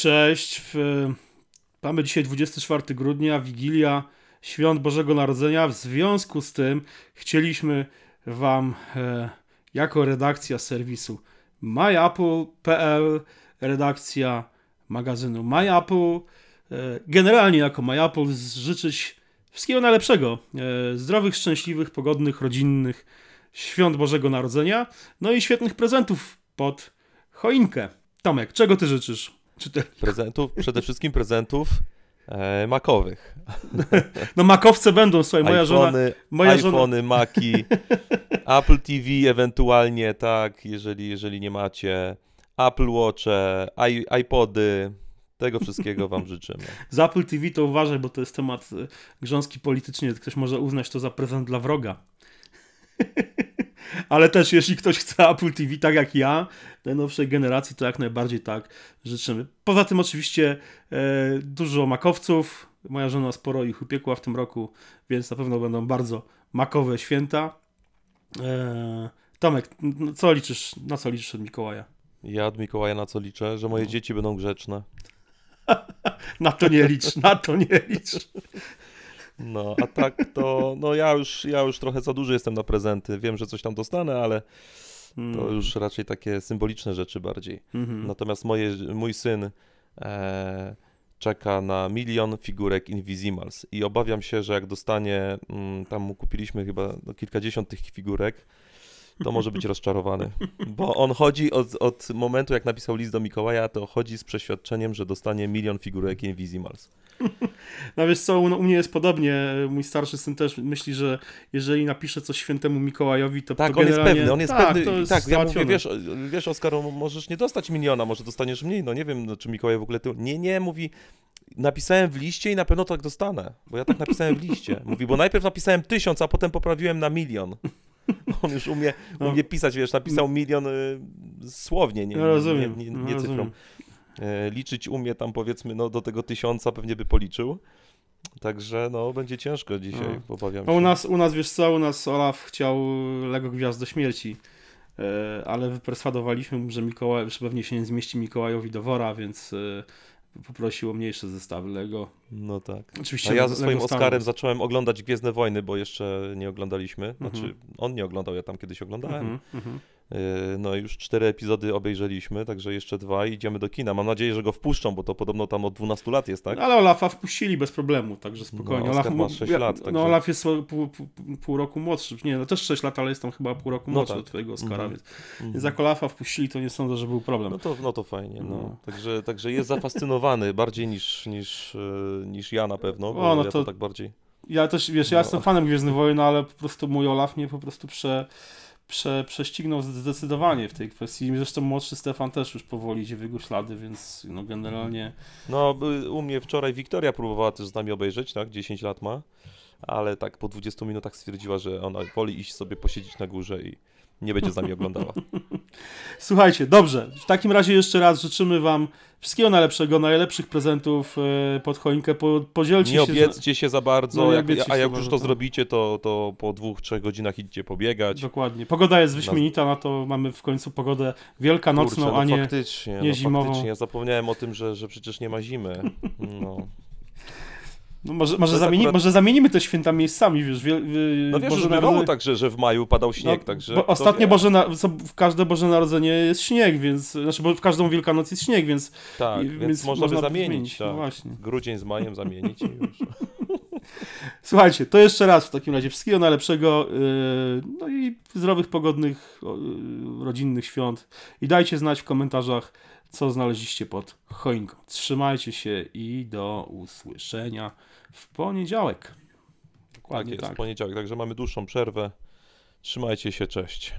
Cześć. Mamy dzisiaj 24 grudnia, Wigilia Świąt Bożego Narodzenia. W związku z tym chcieliśmy Wam e, jako redakcja serwisu myapple.pl, redakcja magazynu MyApple, e, generalnie jako MyApple życzyć wszystkiego najlepszego. E, zdrowych, szczęśliwych, pogodnych, rodzinnych świąt Bożego Narodzenia, no i świetnych prezentów pod choinkę. Tomek, czego ty życzysz? Prezentów, przede wszystkim prezentów e, makowych. No makowce będą, słuchaj, moja żona... Moja iPhony, żona... Maki, Apple TV ewentualnie, tak, jeżeli, jeżeli nie macie, Apple Watche, iPody, tego wszystkiego wam życzymy. Z Apple TV to uważaj, bo to jest temat e, grząski politycznie, ktoś może uznać to za prezent dla wroga. Ale też jeśli ktoś chce Apple TV tak jak ja, najnowszej generacji, to jak najbardziej tak życzymy. Poza tym oczywiście e, dużo makowców. Moja żona sporo ich upiekła w tym roku, więc na pewno będą bardzo makowe święta. E, Tomek, co liczysz, na co liczysz od Mikołaja? Ja od Mikołaja na co liczę? Że moje no. dzieci będą grzeczne. na to nie licz, na to nie licz. No, a tak to, no ja już, ja już trochę za duży jestem na prezenty. Wiem, że coś tam dostanę, ale to mm. już raczej takie symboliczne rzeczy bardziej. Mm -hmm. Natomiast moje, mój syn e, czeka na milion figurek Invisimals i obawiam się, że jak dostanie, mm, tam mu kupiliśmy chyba kilkadziesiąt tych figurek, to może być rozczarowany. Bo on chodzi od, od momentu, jak napisał list do Mikołaja, to chodzi z przeświadczeniem, że dostanie milion figurek Invisimals. No wiesz co, u mnie jest podobnie. Mój starszy syn też myśli, że jeżeli napisze coś świętemu Mikołajowi, to Tak, to on jest pewny, on jest tak, pewny. Tak, ja mówię, wiesz, wiesz, Oskar, możesz nie dostać miliona, może dostaniesz mniej, no nie wiem, no, czy Mikołaj w ogóle... Ty... Nie, nie, mówi, napisałem w liście i na pewno tak dostanę, bo ja tak napisałem w liście. Mówi, bo najpierw napisałem tysiąc, a potem poprawiłem na milion. On już umie, no. umie pisać, wiesz, napisał milion y, słownie, nie, no, rozumiem, nie, nie, nie, nie cyfrą. E, liczyć umie tam powiedzmy no, do tego tysiąca pewnie by policzył. Także no, będzie ciężko dzisiaj, no. obawiam się. U nas, u nas, wiesz co, u nas Olaf chciał Lego Gwiazd do śmierci, e, ale wyperswadowaliśmy, że Mikołaj, że pewnie się nie zmieści Mikołajowi do wora, więc e, poprosił o mniejsze zestawy Lego. No tak. Oczywiście A ja ze swoim Oskarem zacząłem oglądać Gwiezdne Wojny, bo jeszcze nie oglądaliśmy. Znaczy, mhm. on nie oglądał, ja tam kiedyś oglądałem. Mhm, mhm. Y, no już cztery epizody obejrzeliśmy, także jeszcze dwa i idziemy do kina. Mam nadzieję, że go wpuszczą, bo to podobno tam od 12 lat jest, tak? Ale Olafa wpuścili bez problemu, także spokojnie. No, Olaf ma 6 lat. No, także... No Olaf jest pół, pół, pół, roku młodszy, nie, no też 6 lat, ale jest tam chyba pół roku no młodszy no tak. od twojego Oscara, mm -hmm. więc, mm -hmm. więc jak Olafa wpuścili, to nie sądzę, że był problem. No to, no to fajnie, no. no. Także, także jest zafascynowany bardziej niż, niż, e, niż ja na pewno, bo o, no ja to... to tak bardziej... Ja też, wiesz, ja no. jestem fanem Gwiezdnych Wojen, ale po prostu mój Olaf mnie po prostu prze prze, prześcignął zdecydowanie w tej kwestii. Zresztą młodszy Stefan też już powoli idzie w jego ślady, więc no generalnie... No u mnie wczoraj Wiktoria próbowała też z nami obejrzeć, tak? 10 lat ma, ale tak po 20 minutach stwierdziła, że ona woli iść sobie posiedzieć na górze i nie będzie z nami oglądała. Słuchajcie, dobrze. W takim razie jeszcze raz życzymy Wam wszystkiego najlepszego, najlepszych prezentów e, pod choinkę. Po, podzielcie nie się. Nie obieccie się za bardzo, no, jak, a jak już to tak. zrobicie, to, to po dwóch, trzech godzinach idźcie pobiegać. Dokładnie. Pogoda jest wyśmienita, na to mamy w końcu pogodę wielkanocną, Kurczę, no a nie, faktycznie, nie no zimową. Faktycznie. Ja zapomniałem o tym, że, że przecież nie ma zimy. No. No może, może, zamieni, akurat... może zamienimy te święta miejscami, wiesz. Wie, no wiesz, Boże już bywało tak, że, że w maju padał śnieg, no, także... Bo ostatnie Boże, na, w każde Boże Narodzenie jest śnieg, więc... Znaczy, bo w każdą Wielkanoc jest śnieg, więc... Tak, więc, więc można by zamienić, zmienić, tak. no właśnie. Grudzień z majem zamienić i już. Słuchajcie, to jeszcze raz w takim razie wszystkiego najlepszego, yy, no i zdrowych, pogodnych, yy, rodzinnych świąt. I dajcie znać w komentarzach, co znaleźliście pod choinką. Trzymajcie się i do usłyszenia w poniedziałek. Dokładnie tak. Jest, tak. w poniedziałek, także mamy dłuższą przerwę. Trzymajcie się, cześć.